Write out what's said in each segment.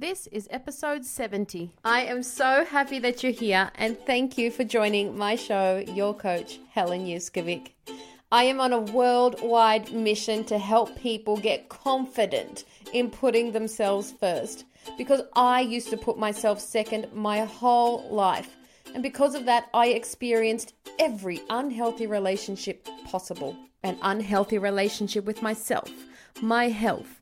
This is episode 70. I am so happy that you're here and thank you for joining my show, your coach, Helen Yuskovic. I am on a worldwide mission to help people get confident in putting themselves first because I used to put myself second my whole life. And because of that, I experienced every unhealthy relationship possible an unhealthy relationship with myself, my health,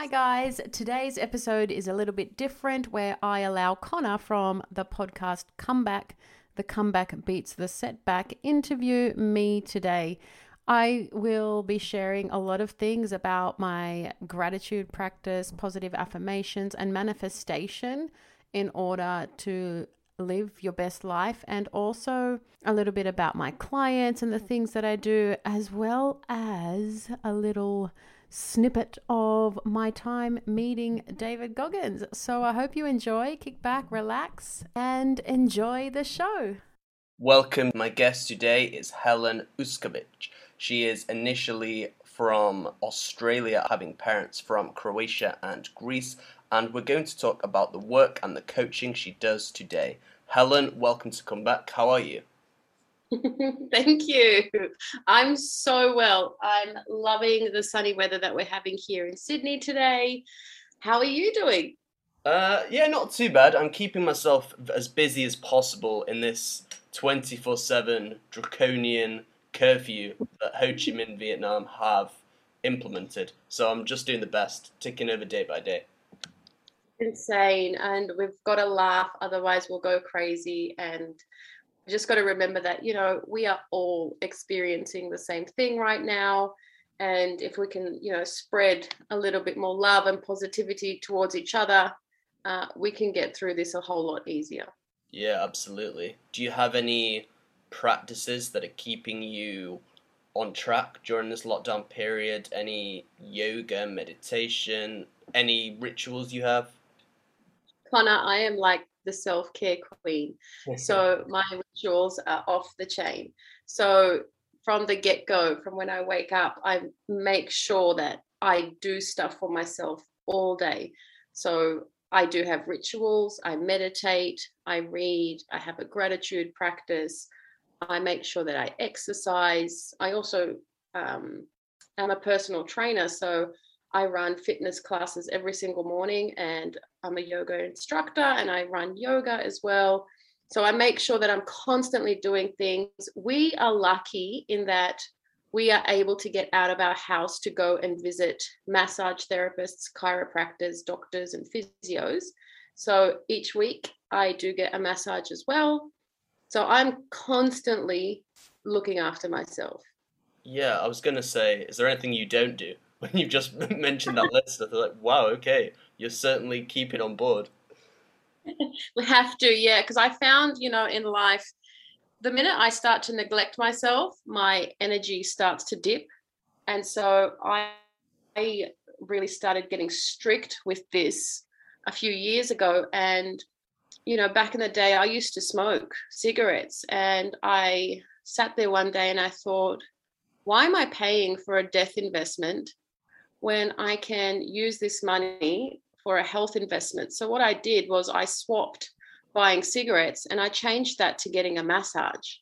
Hi, guys. Today's episode is a little bit different where I allow Connor from the podcast Comeback, the Comeback Beats the Setback, interview me today. I will be sharing a lot of things about my gratitude practice, positive affirmations, and manifestation in order to live your best life, and also a little bit about my clients and the things that I do, as well as a little snippet of my time meeting David Goggins. So I hope you enjoy, kick back, relax, and enjoy the show. Welcome. My guest today is Helen Uskovic. She is initially from Australia, having parents from Croatia and Greece, and we're going to talk about the work and the coaching she does today. Helen, welcome to come back. How are you? Thank you. I'm so well. I'm loving the sunny weather that we're having here in Sydney today. How are you doing? Uh, yeah, not too bad. I'm keeping myself as busy as possible in this 24 7 draconian curfew that Ho Chi Minh, Vietnam have implemented. So I'm just doing the best, ticking over day by day. Insane. And we've got to laugh, otherwise, we'll go crazy. And just got to remember that, you know, we are all experiencing the same thing right now. And if we can, you know, spread a little bit more love and positivity towards each other, uh, we can get through this a whole lot easier. Yeah, absolutely. Do you have any practices that are keeping you on track during this lockdown period? Any yoga, meditation, any rituals you have? Connor, I am like the self care queen. so my rituals are off the chain. So from the get go, from when I wake up, I make sure that I do stuff for myself all day. So I do have rituals, I meditate, I read, I have a gratitude practice, I make sure that I exercise. I also um, am a personal trainer, so I run fitness classes every single morning, and I'm a yoga instructor and I run yoga as well. So I make sure that I'm constantly doing things. We are lucky in that we are able to get out of our house to go and visit massage therapists, chiropractors, doctors, and physios. So each week I do get a massage as well. So I'm constantly looking after myself. Yeah, I was going to say, is there anything you don't do? When you've just mentioned that list. I thought, like, wow, okay, you're certainly keeping on board. we have to, yeah, because I found, you know, in life, the minute I start to neglect myself, my energy starts to dip. And so I, I really started getting strict with this a few years ago. And, you know, back in the day, I used to smoke cigarettes. And I sat there one day and I thought, why am I paying for a death investment when I can use this money for a health investment? So, what I did was I swapped buying cigarettes and I changed that to getting a massage.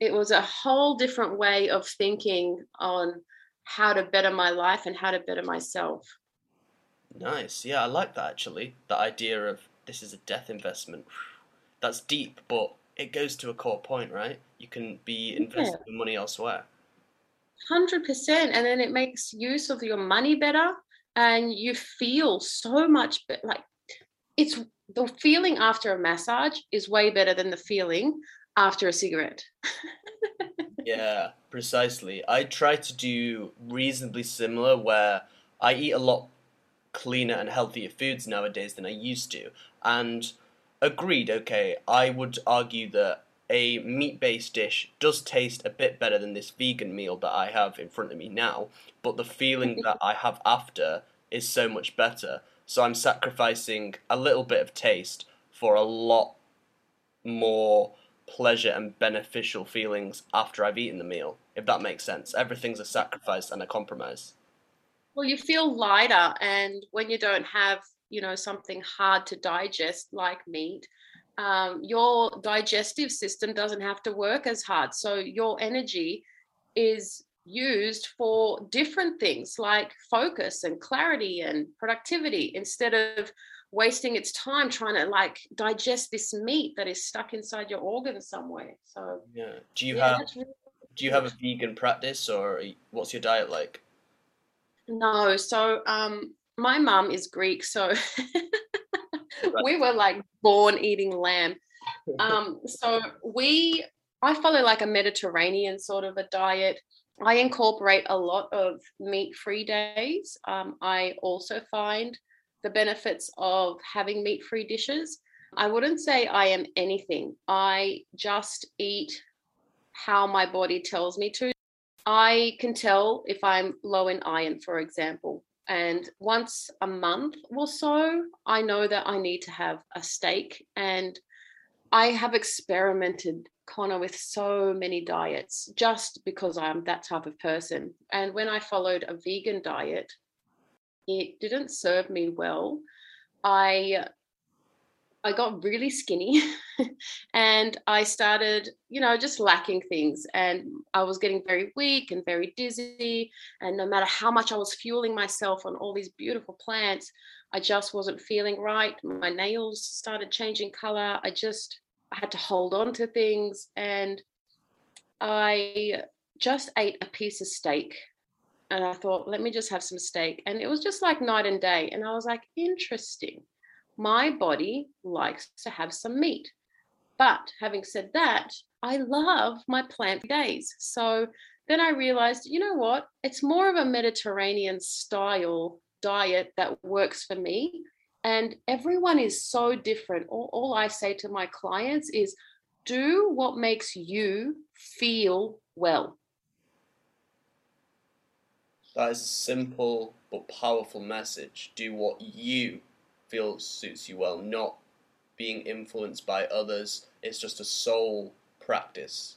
It was a whole different way of thinking on how to better my life and how to better myself. Nice. Yeah, I like that actually. The idea of this is a death investment. That's deep, but it goes to a core point, right? You can be investing yeah. money elsewhere. 100%. And then it makes use of your money better and you feel so much. Like it's the feeling after a massage is way better than the feeling after a cigarette. yeah, precisely. I try to do reasonably similar where I eat a lot cleaner and healthier foods nowadays than I used to. And agreed, okay, I would argue that a meat based dish does taste a bit better than this vegan meal that I have in front of me now, but the feeling that I have after is so much better. So I'm sacrificing a little bit of taste for a lot more pleasure and beneficial feelings after I've eaten the meal, if that makes sense. Everything's a sacrifice and a compromise. Well, you feel lighter, and when you don't have, you know, something hard to digest like meat, um, your digestive system doesn't have to work as hard. So your energy is used for different things like focus and clarity and productivity instead of wasting its time trying to like digest this meat that is stuck inside your organs somewhere. So yeah. Do you yeah, have really do you have a vegan practice or what's your diet like? No. So um my mum is greek so we were like born eating lamb. Um, so we, I follow like a Mediterranean sort of a diet. I incorporate a lot of meat free days. Um, I also find the benefits of having meat free dishes. I wouldn't say I am anything. I just eat how my body tells me to. I can tell if I'm low in iron, for example. And once a month or so, I know that I need to have a steak. And I have experimented, Connor, with so many diets just because I'm that type of person. And when I followed a vegan diet, it didn't serve me well. I I got really skinny and I started, you know, just lacking things. And I was getting very weak and very dizzy. And no matter how much I was fueling myself on all these beautiful plants, I just wasn't feeling right. My nails started changing color. I just I had to hold on to things. And I just ate a piece of steak. And I thought, let me just have some steak. And it was just like night and day. And I was like, interesting my body likes to have some meat. But having said that, I love my plant days. So then I realized, you know what? It's more of a Mediterranean style diet that works for me. And everyone is so different. All, all I say to my clients is do what makes you feel well. That is a simple but powerful message. Do what you feel suits you well, not being influenced by others. It's just a soul practice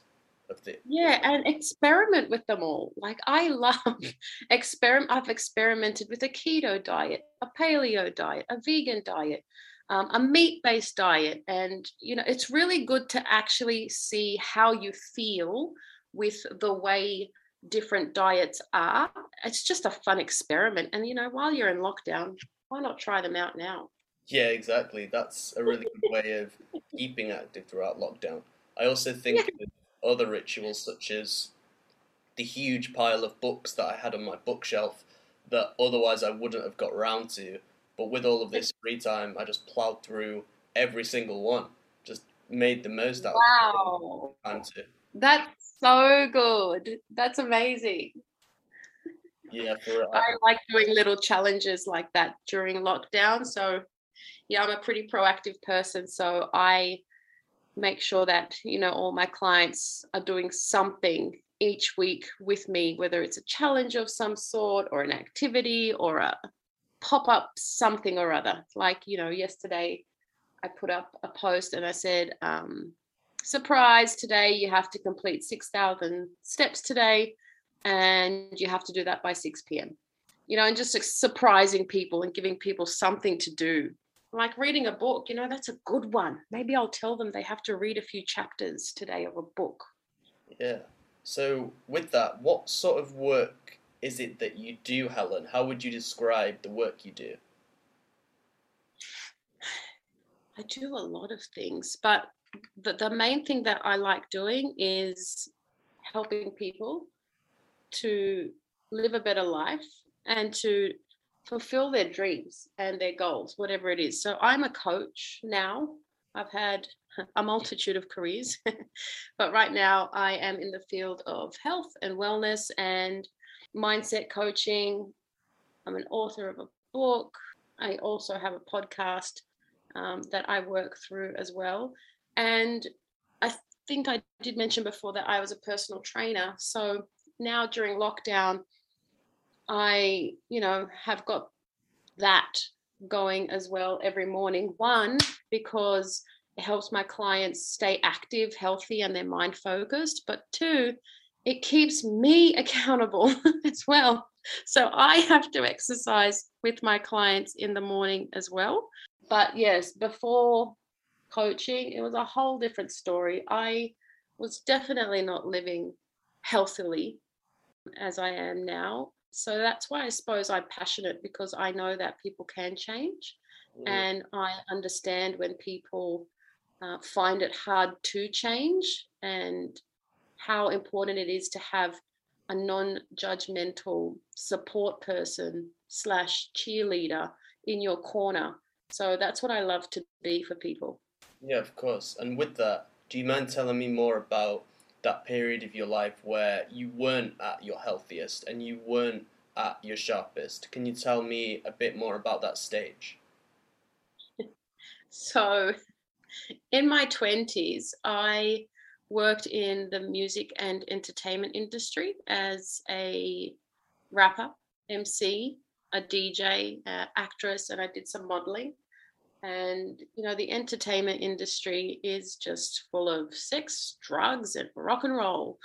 of the yeah, and experiment with them all. Like I love experiment. I've experimented with a keto diet, a paleo diet, a vegan diet. Um, a meat-based diet and you know it's really good to actually see how you feel with the way different diets are it's just a fun experiment and you know while you're in lockdown why not try them out now? Yeah, exactly. That's a really good way of keeping active throughout lockdown. I also think yeah. other rituals such as the huge pile of books that I had on my bookshelf that otherwise I wouldn't have got around to. But with all of this free time, I just plowed through every single one. Just made the most out wow. of it. Wow. That's so good. That's amazing. Yeah, for, I like doing little challenges like that during lockdown. So, yeah, I'm a pretty proactive person. So I make sure that you know all my clients are doing something each week with me, whether it's a challenge of some sort or an activity or a pop up something or other. Like you know, yesterday I put up a post and I said, um, surprise, today you have to complete 6,000 steps today and you have to do that by 6 p.m. You know, and just surprising people and giving people something to do. Like reading a book, you know, that's a good one. Maybe I'll tell them they have to read a few chapters today of a book. Yeah. So, with that, what sort of work is it that you do, Helen? How would you describe the work you do? I do a lot of things, but the, the main thing that I like doing is helping people to live a better life and to fulfill their dreams and their goals, whatever it is. So I'm a coach now. I've had a multitude of careers, but right now I am in the field of health and wellness and mindset coaching. I'm an author of a book. I also have a podcast um, that I work through as well. And I think I did mention before that I was a personal trainer. So now during lockdown, I, you know, have got that going as well every morning. One, because it helps my clients stay active, healthy, and their mind focused. But two, it keeps me accountable as well. So I have to exercise with my clients in the morning as well. But yes, before coaching, it was a whole different story. I was definitely not living healthily as I am now. So that's why I suppose I'm passionate because I know that people can change. Mm. And I understand when people uh, find it hard to change and how important it is to have a non-judgmental support person slash cheerleader in your corner so that's what i love to be for people yeah of course and with that do you mind telling me more about that period of your life where you weren't at your healthiest and you weren't at your sharpest can you tell me a bit more about that stage so in my 20s i worked in the music and entertainment industry as a rapper, MC, a DJ, uh, actress, and I did some modeling. And, you know, the entertainment industry is just full of sex, drugs, and rock and roll.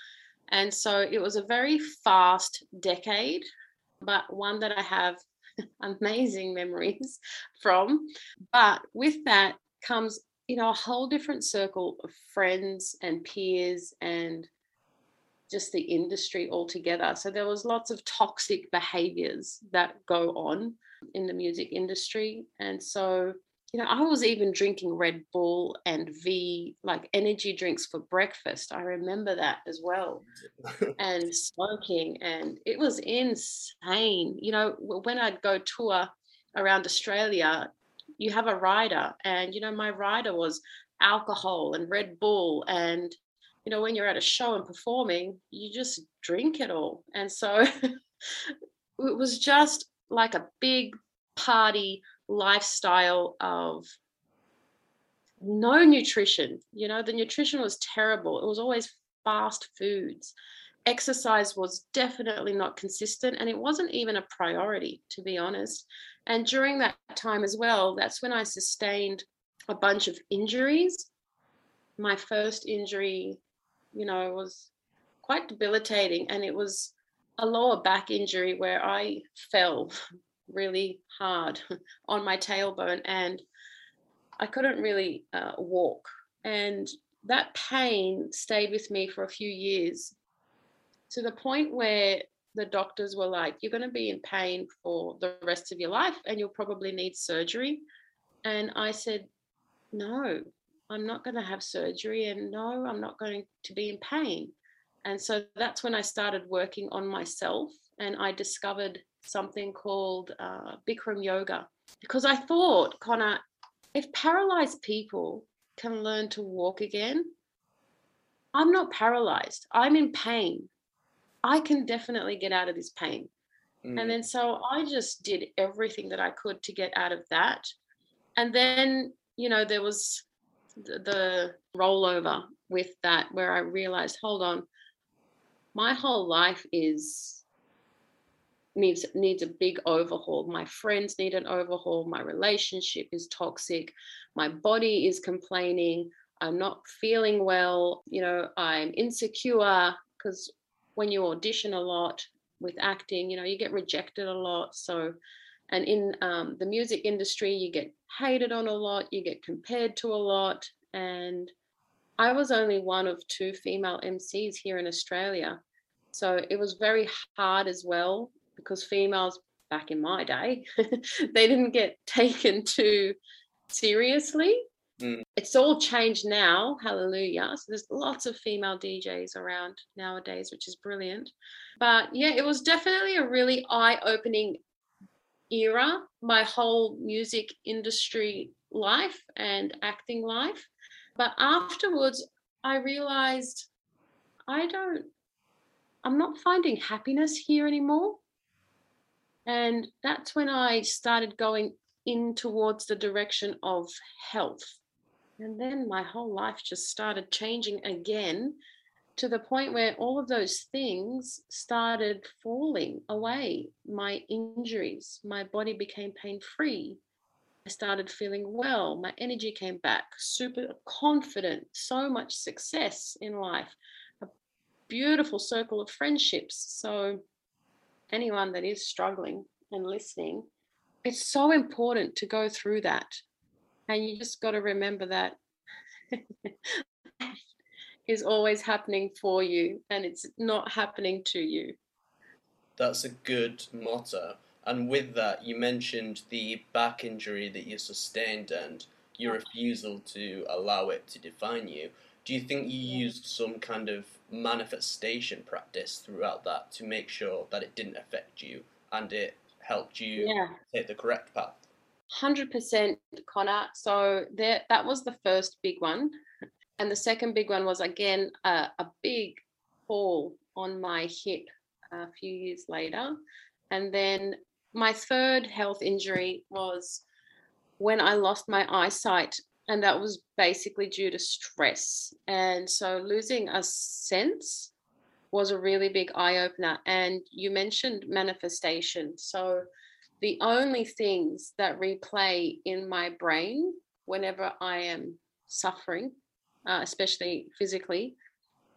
And so it was a very fast decade, but one that I have amazing memories from. But with that comes you know a whole different circle of friends and peers and just the industry altogether so there was lots of toxic behaviors that go on in the music industry and so you know i was even drinking red bull and v like energy drinks for breakfast. I remember that as well. And smoking and it was insane. You know when i'd go tour around australia you have a rider and you know my rider was alcohol and red bull and you know when you're at a show and performing you just drink it all. And so it was just like a big party lifestyle of no nutrition. You know the nutrition was terrible. It was always fast foods. Exercise was definitely not consistent and it wasn't even a priority to be honest. And during that time as well, that's when I sustained a bunch of injuries. My first injury, you know, was quite debilitating, and it was a lower back injury where I fell really hard on my tailbone and I couldn't really uh, walk. And that pain stayed with me for a few years to the point where the doctors were like, You're going to be in pain for the rest of your life and you'll probably need surgery. And I said, No, I'm not going to have surgery. And no, I'm not going to be in pain. And so that's when I started working on myself and I discovered something called uh, Bikram yoga because I thought, Connor, if paralyzed people can learn to walk again, I'm not paralyzed. I'm in pain. I can definitely get out of this pain. Mm. And then so I just did everything that I could to get out of that. And then, you know, there was the, the rollover with that where I realized, hold on, my whole life is needs needs a big overhaul. My friends need an overhaul. My relationship is toxic. My body is complaining. I'm not feeling well. You know, I'm insecure because when you audition a lot with acting, you know, you get rejected a lot. So, and in um, the music industry, you get hated on a lot. You get compared to a lot. And I was only one of two female MCs here in Australia. So it was very hard as well because females back in my day, they didn't get taken too seriously. Mm. It's all changed now, hallelujah. So there's lots of female DJs around nowadays, which is brilliant. But yeah, it was definitely a really eye opening era, my whole music industry life and acting life. But afterwards, I realized I don't, I'm not finding happiness here anymore. And that's when I started going in towards the direction of health. And then my whole life just started changing again to the point where all of those things started falling away. My injuries, my body became pain free. I started feeling well. My energy came back, super confident, so much success in life, a beautiful circle of friendships. So, anyone that is struggling and listening, it's so important to go through that. And you just got to remember that is always happening for you and it's not happening to you. That's a good motto. And with that, you mentioned the back injury that you sustained and your refusal to allow it to define you. Do you think you used some kind of manifestation practice throughout that to make sure that it didn't affect you and it helped you yeah. take the correct path? 100% Connor. So there, that was the first big one. And the second big one was again a, a big fall on my hip a few years later. And then my third health injury was when I lost my eyesight, and that was basically due to stress. And so losing a sense was a really big eye opener. And you mentioned manifestation. So the only things that replay in my brain whenever I am suffering, uh, especially physically,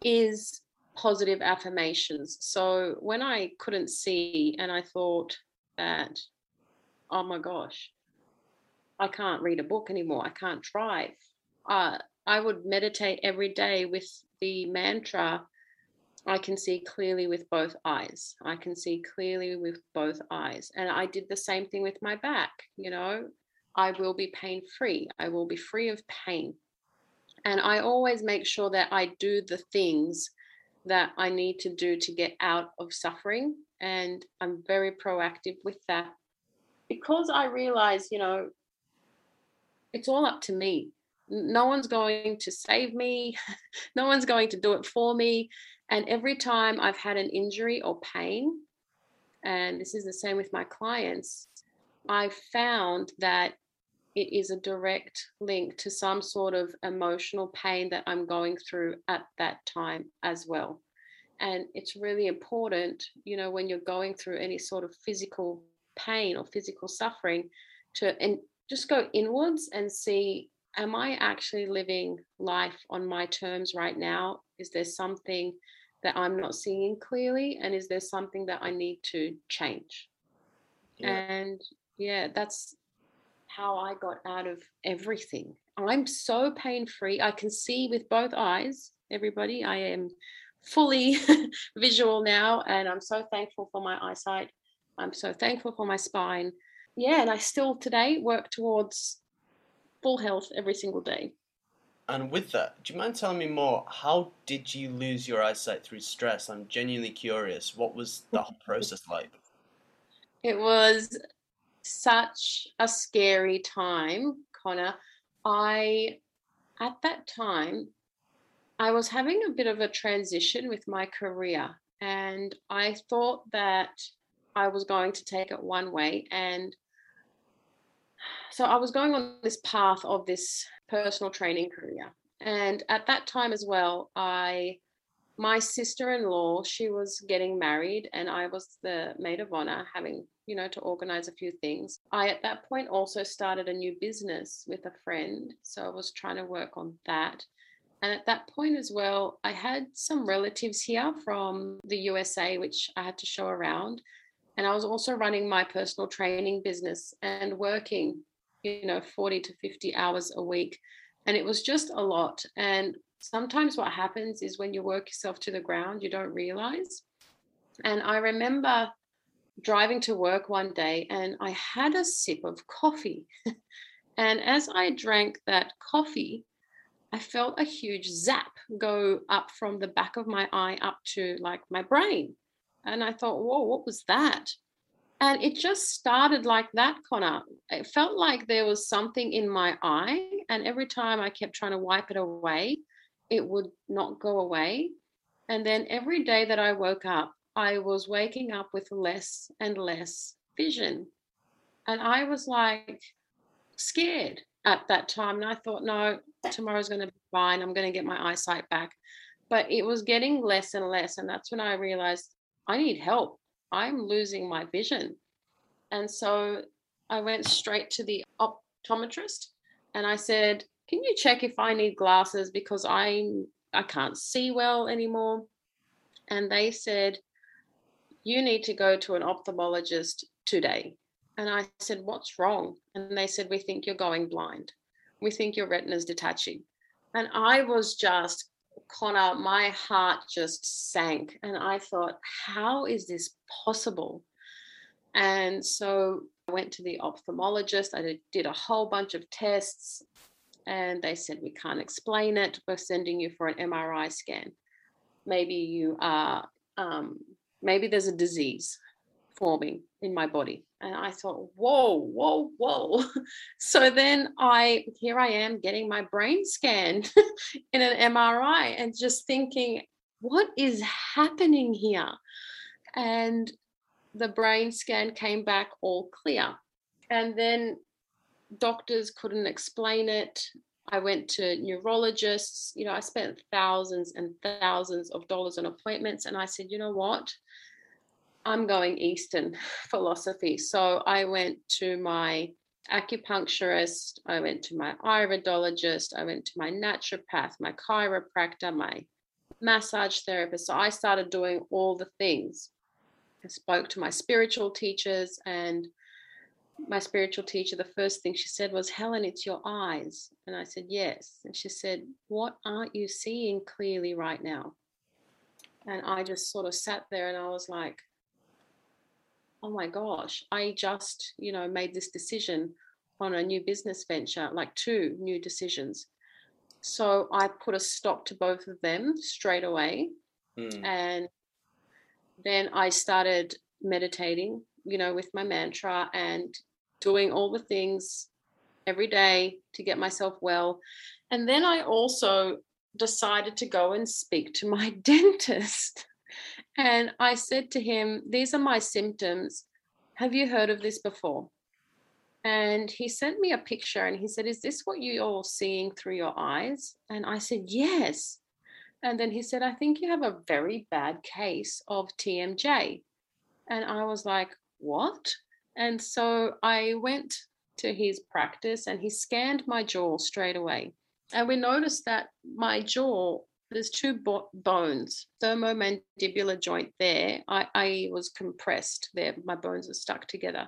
is positive affirmations. So when I couldn't see and I thought that, oh my gosh, I can't read a book anymore, I can't drive, uh, I would meditate every day with the mantra I can see clearly with both eyes. I can see clearly with both eyes. And I did the same thing with my back. You know, I will be pain free. I will be free of pain. And I always make sure that I do the things that I need to do to get out of suffering. And I'm very proactive with that because I realize, you know, it's all up to me. No one's going to save me. no one's going to do it for me. And every time I've had an injury or pain, and this is the same with my clients, I've found that it is a direct link to some sort of emotional pain that I'm going through at that time as well. And it's really important, you know, when you're going through any sort of physical pain or physical suffering to and just go inwards and see am I actually living life on my terms right now? Is there something that I'm not seeing clearly? And is there something that I need to change? Yeah. And yeah, that's how I got out of everything. I'm so pain free. I can see with both eyes, everybody. I am fully visual now, and I'm so thankful for my eyesight. I'm so thankful for my spine. Yeah, and I still today work towards full health every single day. And with that, do you mind telling me more? How did you lose your eyesight through stress? I'm genuinely curious. What was the whole process like? It was such a scary time, Connor. I, at that time, I was having a bit of a transition with my career, and I thought that I was going to take it one way. And so I was going on this path of this personal training career. And at that time as well, I my sister-in-law she was getting married and i was the maid of honor having you know to organize a few things. I at that point also started a new business with a friend. So i was trying to work on that. And at that point as well i had some relatives here from the usa which i had to show around. And i was also running my personal training business and working you know 40 to 50 hours a week and it was just a lot and sometimes what happens is when you work yourself to the ground, you don't realize. And I remember driving to work one day and I had a sip of coffee. and as I drank that coffee, I felt a huge zap go up from the back of my eye up to like my brain. And I thought, whoa, what was that? And it just started like that, Connor. It felt like there was something in my eye. And every time I kept trying to wipe it away, it would not go away. And then every day that I woke up, I was waking up with less and less vision. And I was like scared at that time. And I thought, no, tomorrow's going to be fine. I'm going to get my eyesight back. But it was getting less and less. And that's when I realized I need help. I'm losing my vision. And so I went straight to the optometrist and I said, can you check if I need glasses because I'm I can't see well anymore? And they said, you need to go to an ophthalmologist today. And I said, what's wrong? And they said, we think you're going blind. We think your retina's detaching. And I was just, Connor, my heart just sank. And I thought, how is this possible? And so I went to the ophthalmologist. I did a whole bunch of tests and they said, We can't explain it. We're sending you for an MRI scan. Maybe you are, um, maybe there's a disease forming in my body. And I thought, whoa, whoa, whoa. So then I, here I am getting my brain scanned in an MRI and just thinking, what is happening here? And the brain scan came back all clear. And then doctors couldn't explain it. I went to neurologists. You know, I spent thousands and thousands of dollars on appointments. And I said, you know what? I'm going Eastern philosophy. So I went to my acupuncturist, I went to my iridologist, I went to my naturopath, my chiropractor, my massage therapist. So I started doing all the things. I spoke to my spiritual teachers and my spiritual teacher, the first thing she said was, Helen, it's your eyes. And I said, Yes. And she said, What aren't you seeing clearly right now? And I just sort of sat there and I was like, Oh my gosh, I just, you know, made this decision on a new business venture, like two new decisions. So I put a stop to both of them straight away. Mm. And then I started meditating you know with my mantra and doing all the things every day to get myself well. And then I also decided to go and speak to my dentist. And I said to him, These are my symptoms. Have you heard of this before? And he sent me a picture and he said, Is this what you're seeing through your eyes? And I said, Yes. And then he said, I think you have a very bad case of TMJ. And I was like, What? And so I went to his practice and he scanned my jaw straight away. And we noticed that my jaw, there's two bo- bones, temporomandibular joint there. I, I was compressed there. My bones are stuck together.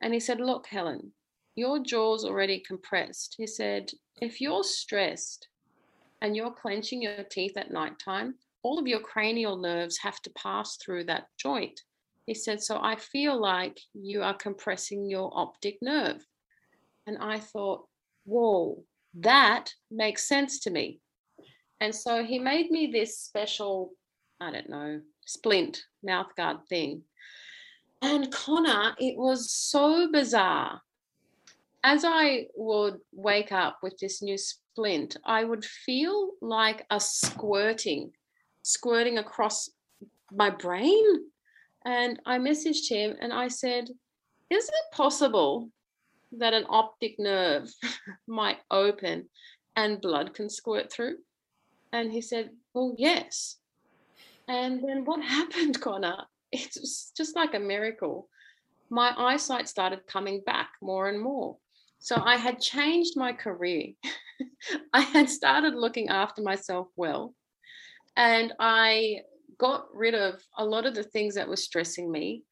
And he said, Look, Helen, your jaw's already compressed. He said, If you're stressed and you're clenching your teeth at nighttime, all of your cranial nerves have to pass through that joint. He said, So I feel like you are compressing your optic nerve. And I thought, Whoa, that makes sense to me. And so he made me this special, I don't know, splint mouth guard thing. And Connor, it was so bizarre. As I would wake up with this new splint, I would feel like a squirting, squirting across my brain And I messaged him and I said, Is it possible that an optic nerve might open and blood can squirt through? And he said, Well, yes. And then what happened, Connor? It was just like a miracle. My eyesight started coming back more and more. So I had changed my career. I had started looking after myself well. And I got rid of a lot of the things that were stressing me.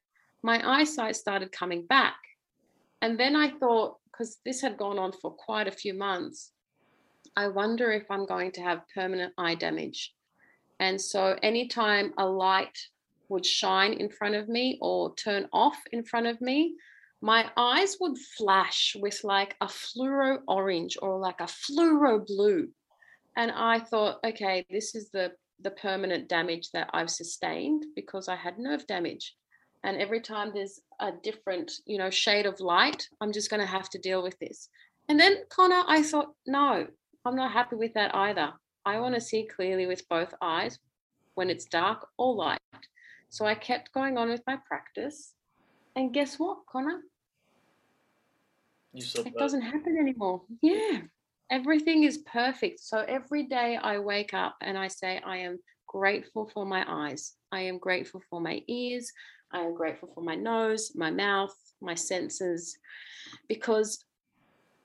My eyesight started coming back. And then I thought, because this had gone on for quite a few months, I wonder if I'm going to have permanent eye damage. And so anytime a light would shine in front of me or turn off in front of me, my eyes would flash with like a fluoro orange or like a fluoro blue. And I thought, okay, this is the the permanent damage that I've sustained because I had nerve damage. And every time there's a different, you know, shade of light, I'm just going to have to deal with this. And then Connor, I thought, no, I'm not happy with that either. I want to see clearly with both eyes when it's dark or light. So I kept going on with my practice. And guess what, Connor? it doesn't happen anymore. Yeah everything is perfect. So every day I wake up and I say, I am grateful for my eyes. I am grateful for my ears. I am grateful for my nose, my mouth, my senses, because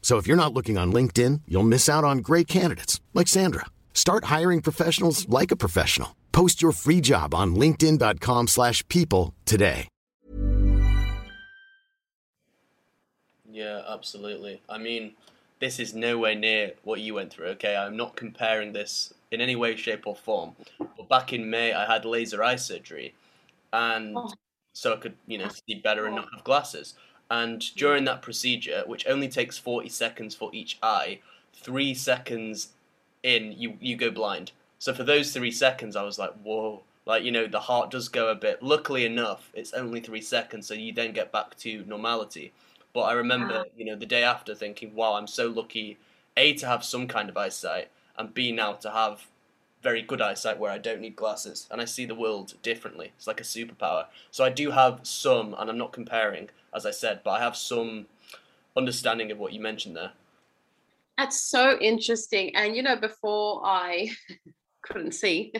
So if you're not looking on LinkedIn, you'll miss out on great candidates like Sandra. Start hiring professionals like a professional. Post your free job on linkedin.com/people today. Yeah, absolutely. I mean, this is nowhere near what you went through, okay? I'm not comparing this in any way, shape, or form. But back in May, I had laser eye surgery, and oh. so I could, you know, oh. see better and not have glasses. And during that procedure, which only takes 40 seconds for each eye, three seconds in, you, you go blind. So for those three seconds, I was like, whoa. Like, you know, the heart does go a bit. Luckily enough, it's only three seconds, so you then get back to normality. But I remember, you know, the day after thinking, wow, I'm so lucky, A, to have some kind of eyesight, and B, now to have very good eyesight where I don't need glasses and I see the world differently. It's like a superpower. So I do have some, and I'm not comparing, as I said, but I have some understanding of what you mentioned there. That's so interesting. And, you know, before I couldn't see,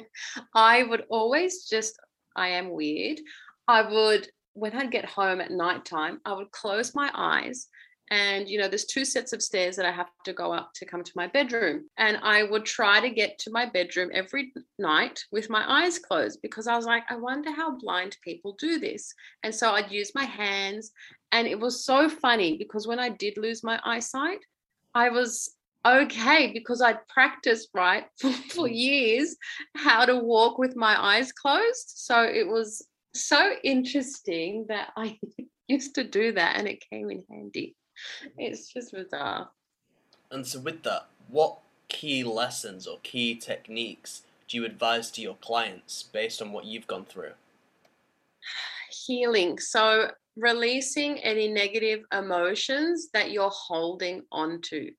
I would always just, I am weird. I would when I'd get home at nighttime, I would close my eyes and you know there's two sets of stairs that i have to go up to come to my bedroom. And i would try to get to my bedroom every night with my eyes closed because i was like i wonder how blind people do this. And so i'd use my hands. And it was so funny because when i did lose my eyesight i was okay because i'd practiced right for, for mm. years how to walk with my eyes closed. So it was so interesting that I used to do that and it came in handy. It's just bizarre. And so, with that, what key lessons or key techniques do you advise to your clients based on what you've gone through? Healing. So, releasing any negative emotions that you're holding onto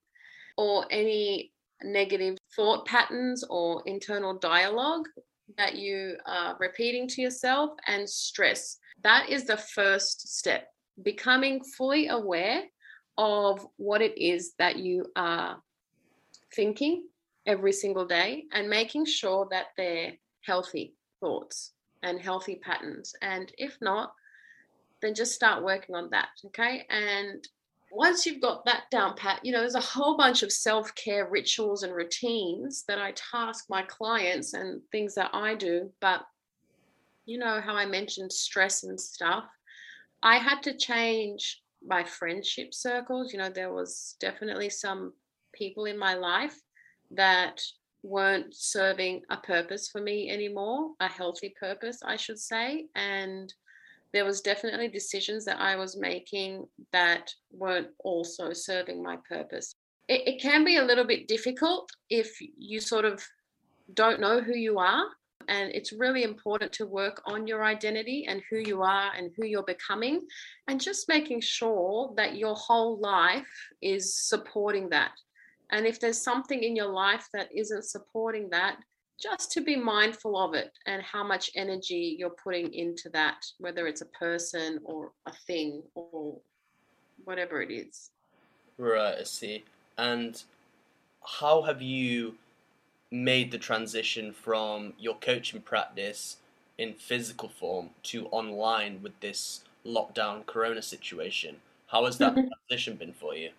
or any negative thought patterns or internal dialogue that you are repeating to yourself and stress. That is the first step. Becoming fully aware of what it is that you are thinking every single day and making sure that they're healthy thoughts and healthy patterns. And if not, then just start working on that. Okay. And once you've got that down pat, you know, there's a whole bunch of self care rituals and routines that I task my clients and things that I do. But, you know, how I mentioned stress and stuff, I had to change my friendship circles. You know, there was definitely some people in my life that weren't serving a purpose for me anymore, a healthy purpose, I should say. And there was definitely decisions that I was making that weren't also serving my purpose. It, it can be a little bit difficult if you sort of don't know who you are. And it's really important to work on your identity and who you are and who you're becoming, and just making sure that your whole life is supporting that. And if there's something in your life that isn't supporting that, just to be mindful of it and how much energy you're putting into that, whether it's a person or a thing or whatever it is. Right, I see. And how have you made the transition from your coaching practice in physical form to online with this lockdown corona situation? How has that transition been for you?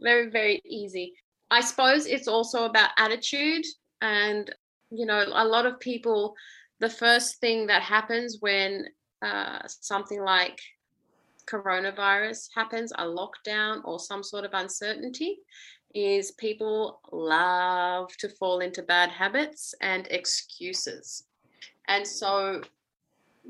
Very, very easy. I suppose it's also about attitude and, you know, a lot of people, the first thing that happens when uh, something like coronavirus happens, a lockdown or some sort of uncertainty, is people love to fall into bad habits and excuses. And so,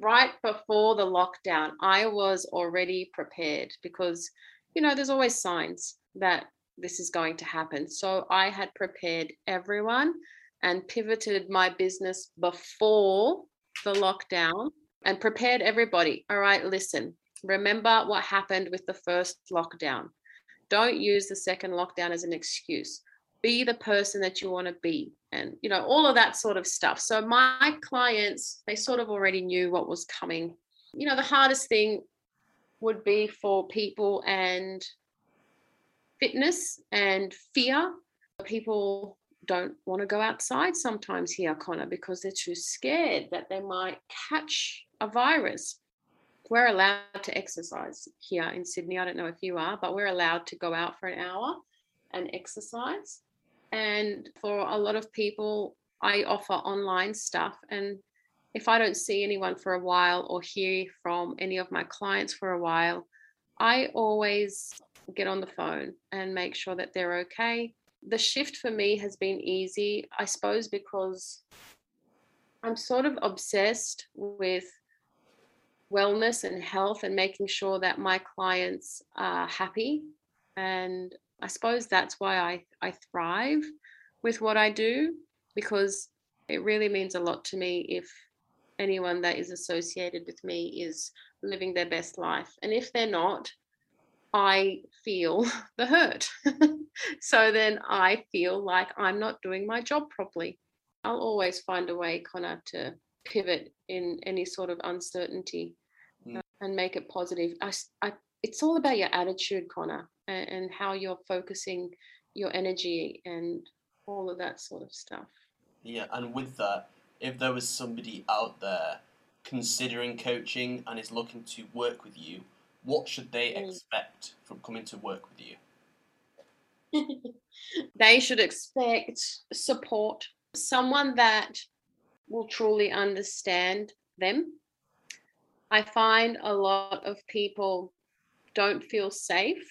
right before the lockdown, I was already prepared because, you know, there's always signs that this is going to happen. So, I had prepared everyone and pivoted my business before the lockdown and prepared everybody. All right, listen, remember what happened with the first lockdown. Don't use the second lockdown as an excuse. Be the person that you want to be, and you know, all of that sort of stuff. So, my clients, they sort of already knew what was coming. You know, the hardest thing would be for people and fitness and fear. People don't want to go outside sometimes here, Connor, because they're too scared that they might catch a virus. We're allowed to exercise here in Sydney. I don't know if you are, but we're allowed to go out for an hour and exercise. And for a lot of people, I offer online stuff. And if I don't see anyone for a while or hear from any of my clients for a while, I always get on the phone and make sure that they're okay the shift for me has been easy, I suppose, because I'm sort of obsessed with wellness and health and making sure that my clients are happy. And I suppose that's why I, I thrive with what I do because it really means a lot to me if anyone that is associated with me is living their best life. And if they're not, I feel the hurt. so then I feel like I'm not doing my job properly. I'll always find a way, Connor, to pivot in any sort of uncertainty. And make it positive. I, I, it's all about your attitude, Connor, and, and how you're focusing your energy and all of that sort of stuff. Yeah, and with that, if there was somebody out there considering coaching and is looking to work with you, what should they mm. expect from coming to work with you? they should expect support, someone that will truly understand them. I find a lot of people don't feel safe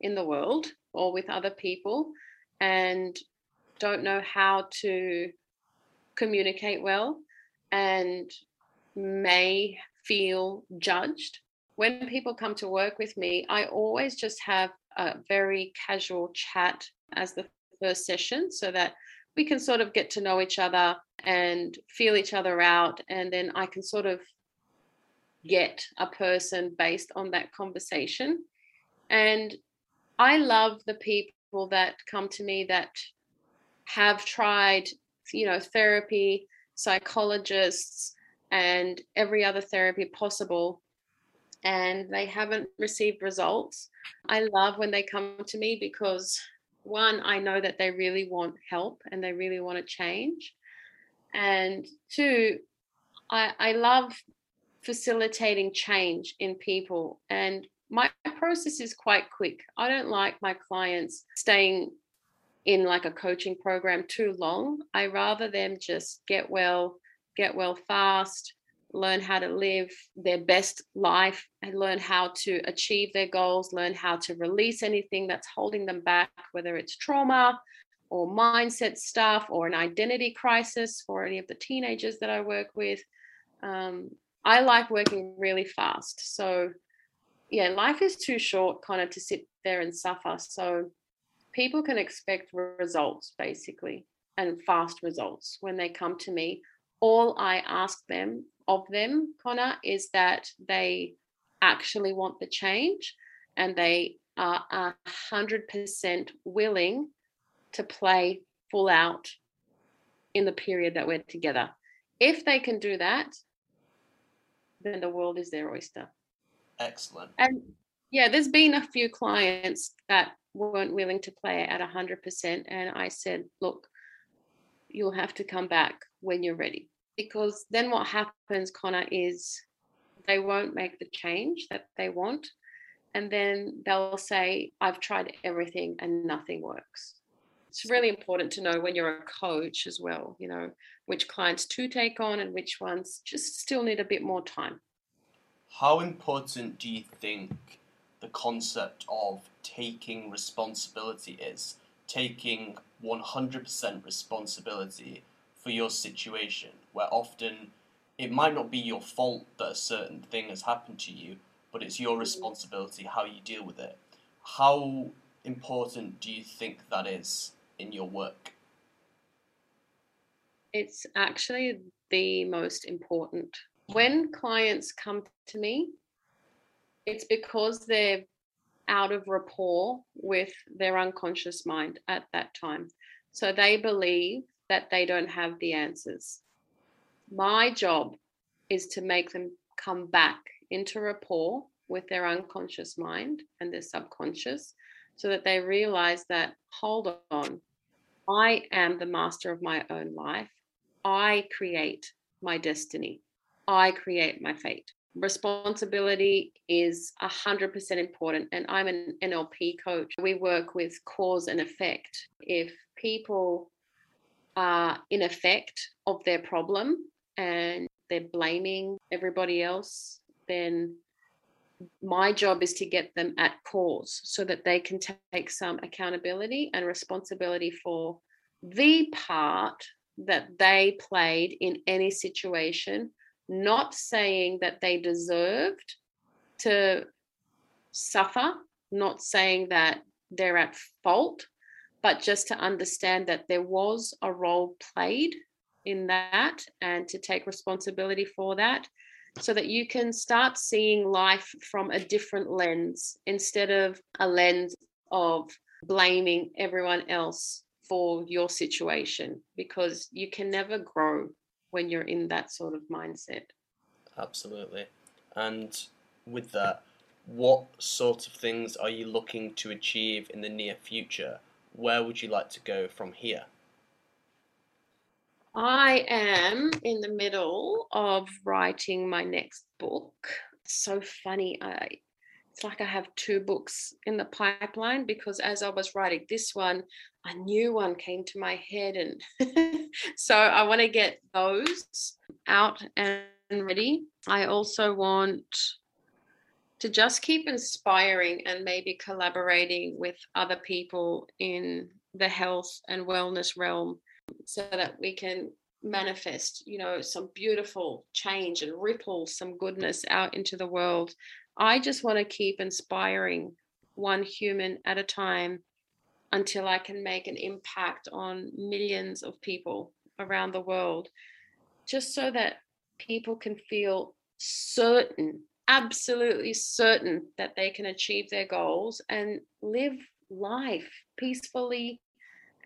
in the world or with other people and don't know how to communicate well and may feel judged when people come to work with me, I always just have a very casual chat as the first session so that we can sort of get to know each other and feel each other out. And then I can sort of get a person based on that conversation. And I love the people that come to me that have tried, you know, therapy, psychologists, and every other therapy possible and they haven't received results. I love when they come to me because one, I know that they really want help and they really want to change. And two, I, I love facilitating change in people. And my process is quite quick. I don't like my clients staying in like a coaching program too long. I rather them just get well, get well fast, learn how to live their best life and learn how to achieve their goals, learn how to release anything that's holding them back, whether it's trauma or mindset stuff or an identity crisis for any of the teenagers that I work with. Um, I like working really fast. So, yeah, life is too short kind of to sit there and suffer. So, people can expect results basically and fast results when they come to me. All I ask them of them, Connor, is that they actually want the change and they are a hundred percent willing to play full out in the period that we're together. If they can do that, then the world is their oyster. Excellent. And yeah, there's been a few clients that weren't willing to play at 100%. And I said, look, you'll have to come back when you're ready. Because then what happens, Connor, is they won't make the change that they want. And then they'll say, I've tried everything and nothing works. It's really important to know when you're a coach as well, you know, which clients to take on and which ones just still need a bit more time. How important do you think the concept of taking responsibility is? Taking 100% responsibility for your situation, where often it might not be your fault that a certain thing has happened to you, but it's your mm. responsibility how you deal with it. How important do you think that is in your work? It's actually the most important. When clients come to me, it's because they're out of rapport with their unconscious mind at that time. So they believe that they don't have the answers. My job is to make them come back into rapport with their unconscious mind and their subconscious so that they realize that, hold on, I am the master of my own life. I create my destiny. I create my fate. Responsibility is 100% important. And I'm an NLP coach. We work with cause and effect. If people are in effect of their problem and they're blaming everybody else, then my job is to get them at cause so that they can take some accountability and responsibility for the part that they played in any situation, not saying that they deserved to suffer, not saying that they're at fault, but just to understand that there was a role played in that and to take responsibility for that so that you can start seeing life from a different lens instead of a lens of blaming everyone else for your situation because you can never grow when you're in that sort of mindset. Absolutely. And with that, what sort of things are you looking to achieve in the near future? Where would you like to go from here? I am in the middle of writing my next book. It's so funny. I it's like I have two books in the pipeline because as I was writing this one, a new one came to my head and so I want to get those out and ready. I also want to just keep inspiring and maybe collaborating with other people in the health and wellness realm so that we can manifest you know some beautiful change and ripple some goodness out into the world. I just want to keep inspiring one human at a time until i can make an impact on millions of people around the world just so that people can feel certain absolutely certain that they can achieve their goals and live life peacefully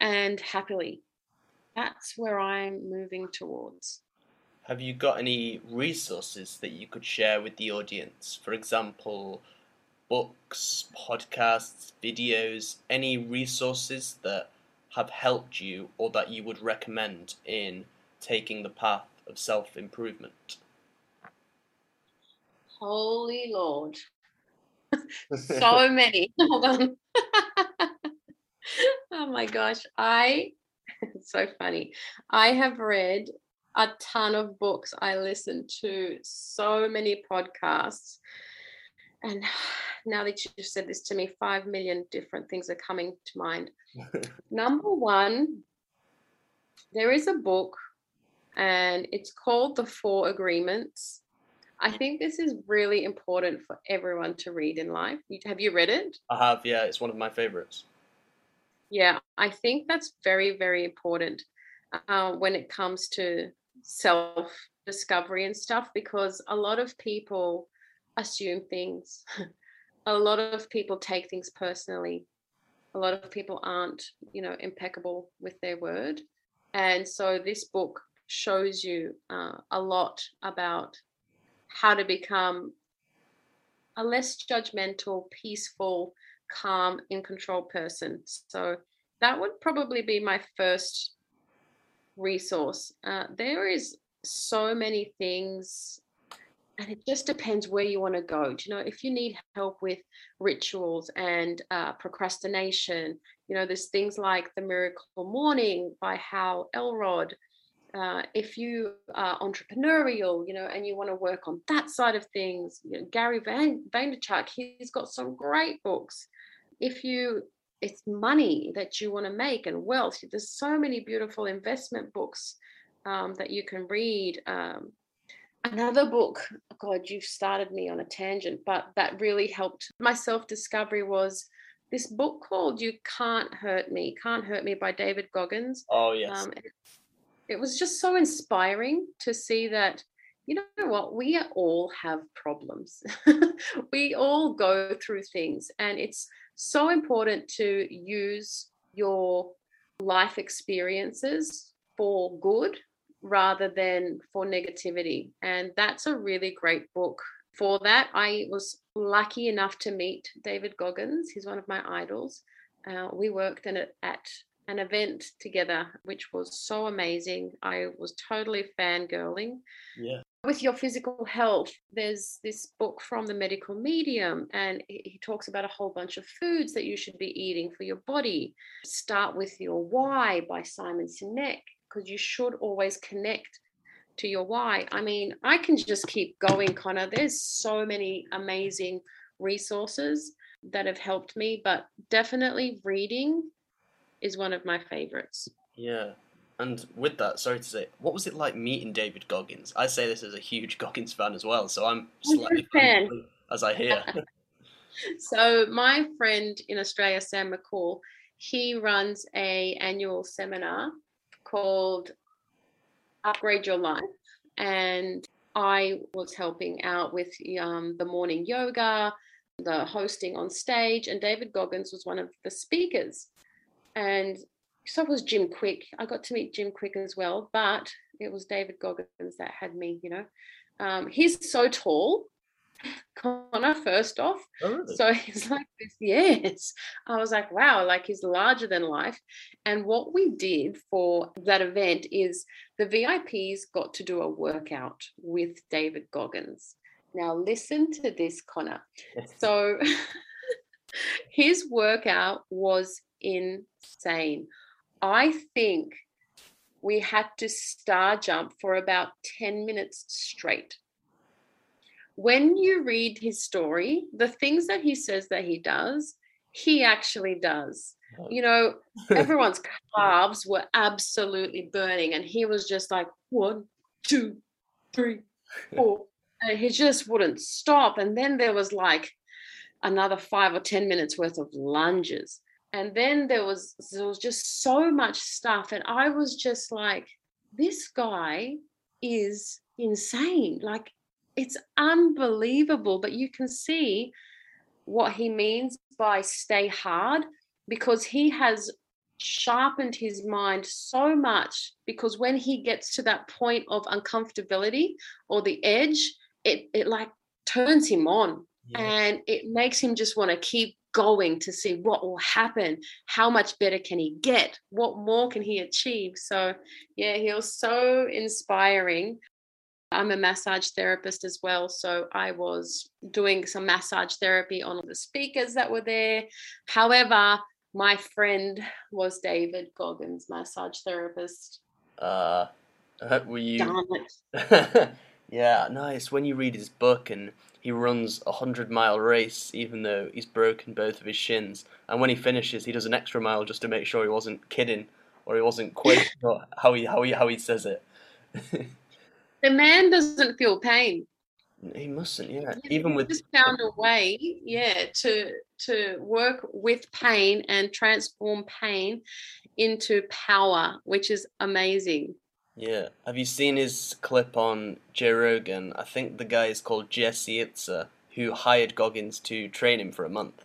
and happily that's where I'm moving towards. Have you got any resources that you could share with the audience? For example, books, podcasts, videos, any resources that have helped you or that you would recommend in taking the path of self improvement? Holy Lord. so many. Hold on. oh my gosh. I, it's so funny. I have read a ton of books. I listen to so many podcasts. And now that you just said this to me, five million different things are coming to mind. Number one, there is a book and it's called The Four Agreements. I think this is really important for everyone to read in life. Have you read it? I have, yeah. It's one of my favorites. Yeah, I think that's very, very important uh, when it comes to self discovery and stuff because a lot of people assume things. a lot of people take things personally. A lot of people aren't, you know, impeccable with their word. And so this book shows you uh, a lot about how to become a less judgmental, peaceful, calm, in control person. So that would probably be my first resource. Uh, there is so many things, and it just depends where you want to go. Do you know if you need help with rituals and uh, procrastination? You know, there's things like the Miracle Morning by Hal Elrod. Uh, if you are entrepreneurial, you know, and you want to work on that side of things, you know, Gary Van, Vaynerchuk, he's got some great books. If you it's money that you want to make and wealth, there's so many beautiful investment books um, that you can read. Um, another book, God, you've started me on a tangent, but that really helped my self discovery was this book called You Can't Hurt Me, Can't Hurt Me by David Goggins. Oh, yes. Um, it was just so inspiring to see that you know what we all have problems. We all go through things and it's so important to use your life experiences for good rather than for negativity and that's a really great book. For that i was lucky enough to meet david goggins. He's one of my idols. Uh, we worked in it at an event together, which was so amazing. I was totally fangirling. Yeah. With your physical health, there's this book from the medical medium, and he talks about a whole bunch of foods that you should be eating for your body. Start with your why by Simon Sinek, because you should always connect to your why. I mean, I can just keep going, Connor. There's so many amazing resources that have helped me, but definitely reading is one of my favorites. Yeah. And with that, sorry to say, what was it like meeting David Goggins? I say this as a huge Goggins fan as well, so I'm slightly fan as I hear. so my friend in Australia, Sam McCall, he runs a annual seminar called Upgrade Your Life, and I was helping out with um, the morning yoga, the hosting on stage, and David Goggins was one of the speakers and so was Jim Kwik. I got to meet Jim Kwik as well, but it was David Goggins that had me, you know. Um, he's so tall, Connor, first off. Oh, really? So he's like this, yes. I was like, wow, like he's larger than life. And what we did for that event is the VIPs got to do a workout with David Goggins. Now, listen to this, Connor. so his workout was insane. I think we had to star jump for about 10 minutes straight. When you read his story, the things that he says that he does, he actually does. You know, everyone's calves were absolutely burning, and he was just like one, two, three, four. And he just wouldn't stop. And then there was like another five or 10 minutes worth of lunges and then there was there was just so much stuff and i was just like this guy is insane like it's unbelievable but you can see what he means by stay hard because he has sharpened his mind so much because when he gets to that point of uncomfortability or the edge it it like turns him on yeah. and it makes him just want to keep going to see what will happen how much better can he get what more can he achieve so yeah he was so inspiring I'm a massage therapist as well. So I was doing some massage therapy on the speakers that were there. However, my friend was David Goggins, massage therapist. Uh, were you? Yeah, nice. When you read his book and he runs a hundred mile race, even though he's broken both of his shins, and when he finishes, he does an extra mile just to make sure he wasn't kidding or he wasn't quick. how he how he how he says it. the man doesn't feel pain. He mustn't, yeah. Even with just found a way, yeah, to to work with pain and transform pain into power, which is amazing. Yeah. Have you seen his clip on Joe Rogan? I think the guy is called Jesse Itzler, who hired Goggins to train him for a month.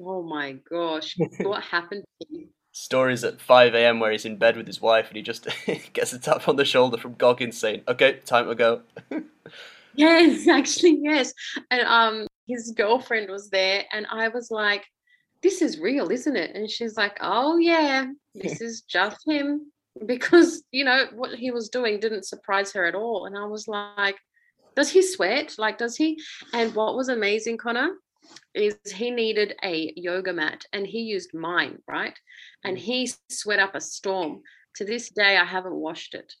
Oh my gosh. what happened to him? Stories at 5 a.m. where he's in bed with his wife and he just gets a tap on the shoulder from Goggins saying, okay, time to go. yes, actually, yes. And um, his girlfriend was there and I was like, this is real, isn't it? And she's like, oh, yeah, this is just him. Because, you know, what he was doing didn't surprise her at all. And I was like, does he sweat? Like, does he? And what was amazing, Connor, is he needed a yoga mat and he used mine, right? And he sweat up a storm. To this day, I haven't washed it.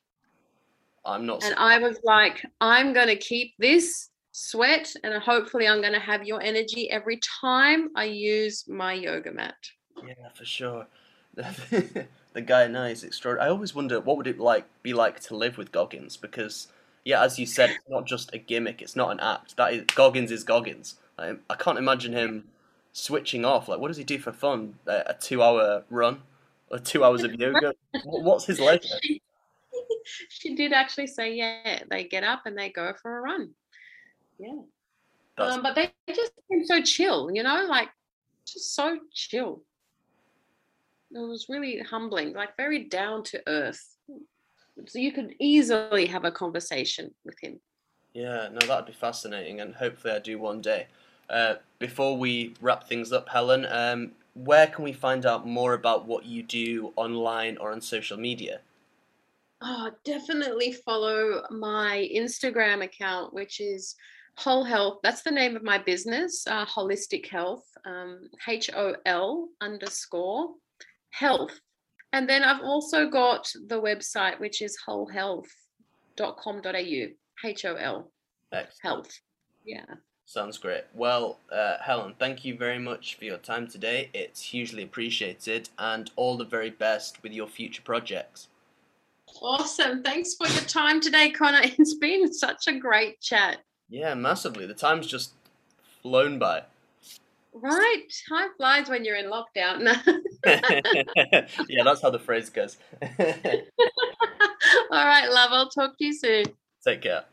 I'm not. And I was like, I'm going to keep this sweat and hopefully I'm going to have your energy every time I use my yoga mat. Yeah, for sure. the guy now is extraordinary. I always wonder what would it like be like to live with Goggins because yeah, as you said, it's not just a gimmick. It's not an act. That is Goggins is Goggins. I, I can't imagine him switching off. Like, what does he do for fun? A, a two-hour run or two hours of yoga? What's his life? she did actually say, yeah, they get up and they go for a run. Yeah. Um, but they just seem so chill, you know, like just so chill. It was really humbling, like very down to earth. So you could easily have a conversation with him. Yeah, no, that'd be fascinating, and hopefully I do one day. Uh, before we wrap things up, Helen, um, where can we find out more about what you do online or on social media? Oh, definitely follow my Instagram account, which is Whole Health. That's the name of my business, uh, Holistic Health, um, H O L underscore health. And then I've also got the website, which is holhealth.com.au, H O L health. Yeah. Sounds great. Well, uh, Helen, thank you very much for your time today. It's hugely appreciated, and all the very best with your future projects. Awesome. Thanks for your time today, Connor. It's been such a great chat. Yeah, massively. The time's just flown by. Right. Time flies when you're in lockdown. yeah, that's how the phrase goes. all right, love. I'll talk to you soon. Take care.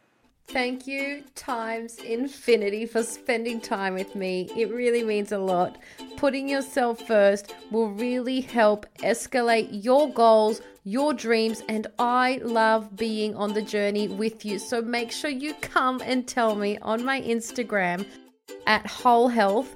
Thank you times infinity for spending time with me. It really means a lot. Putting yourself first will really help escalate your goals, your dreams, and I love being on the journey with you. So make sure you come and tell me on my Instagram at Whole Health,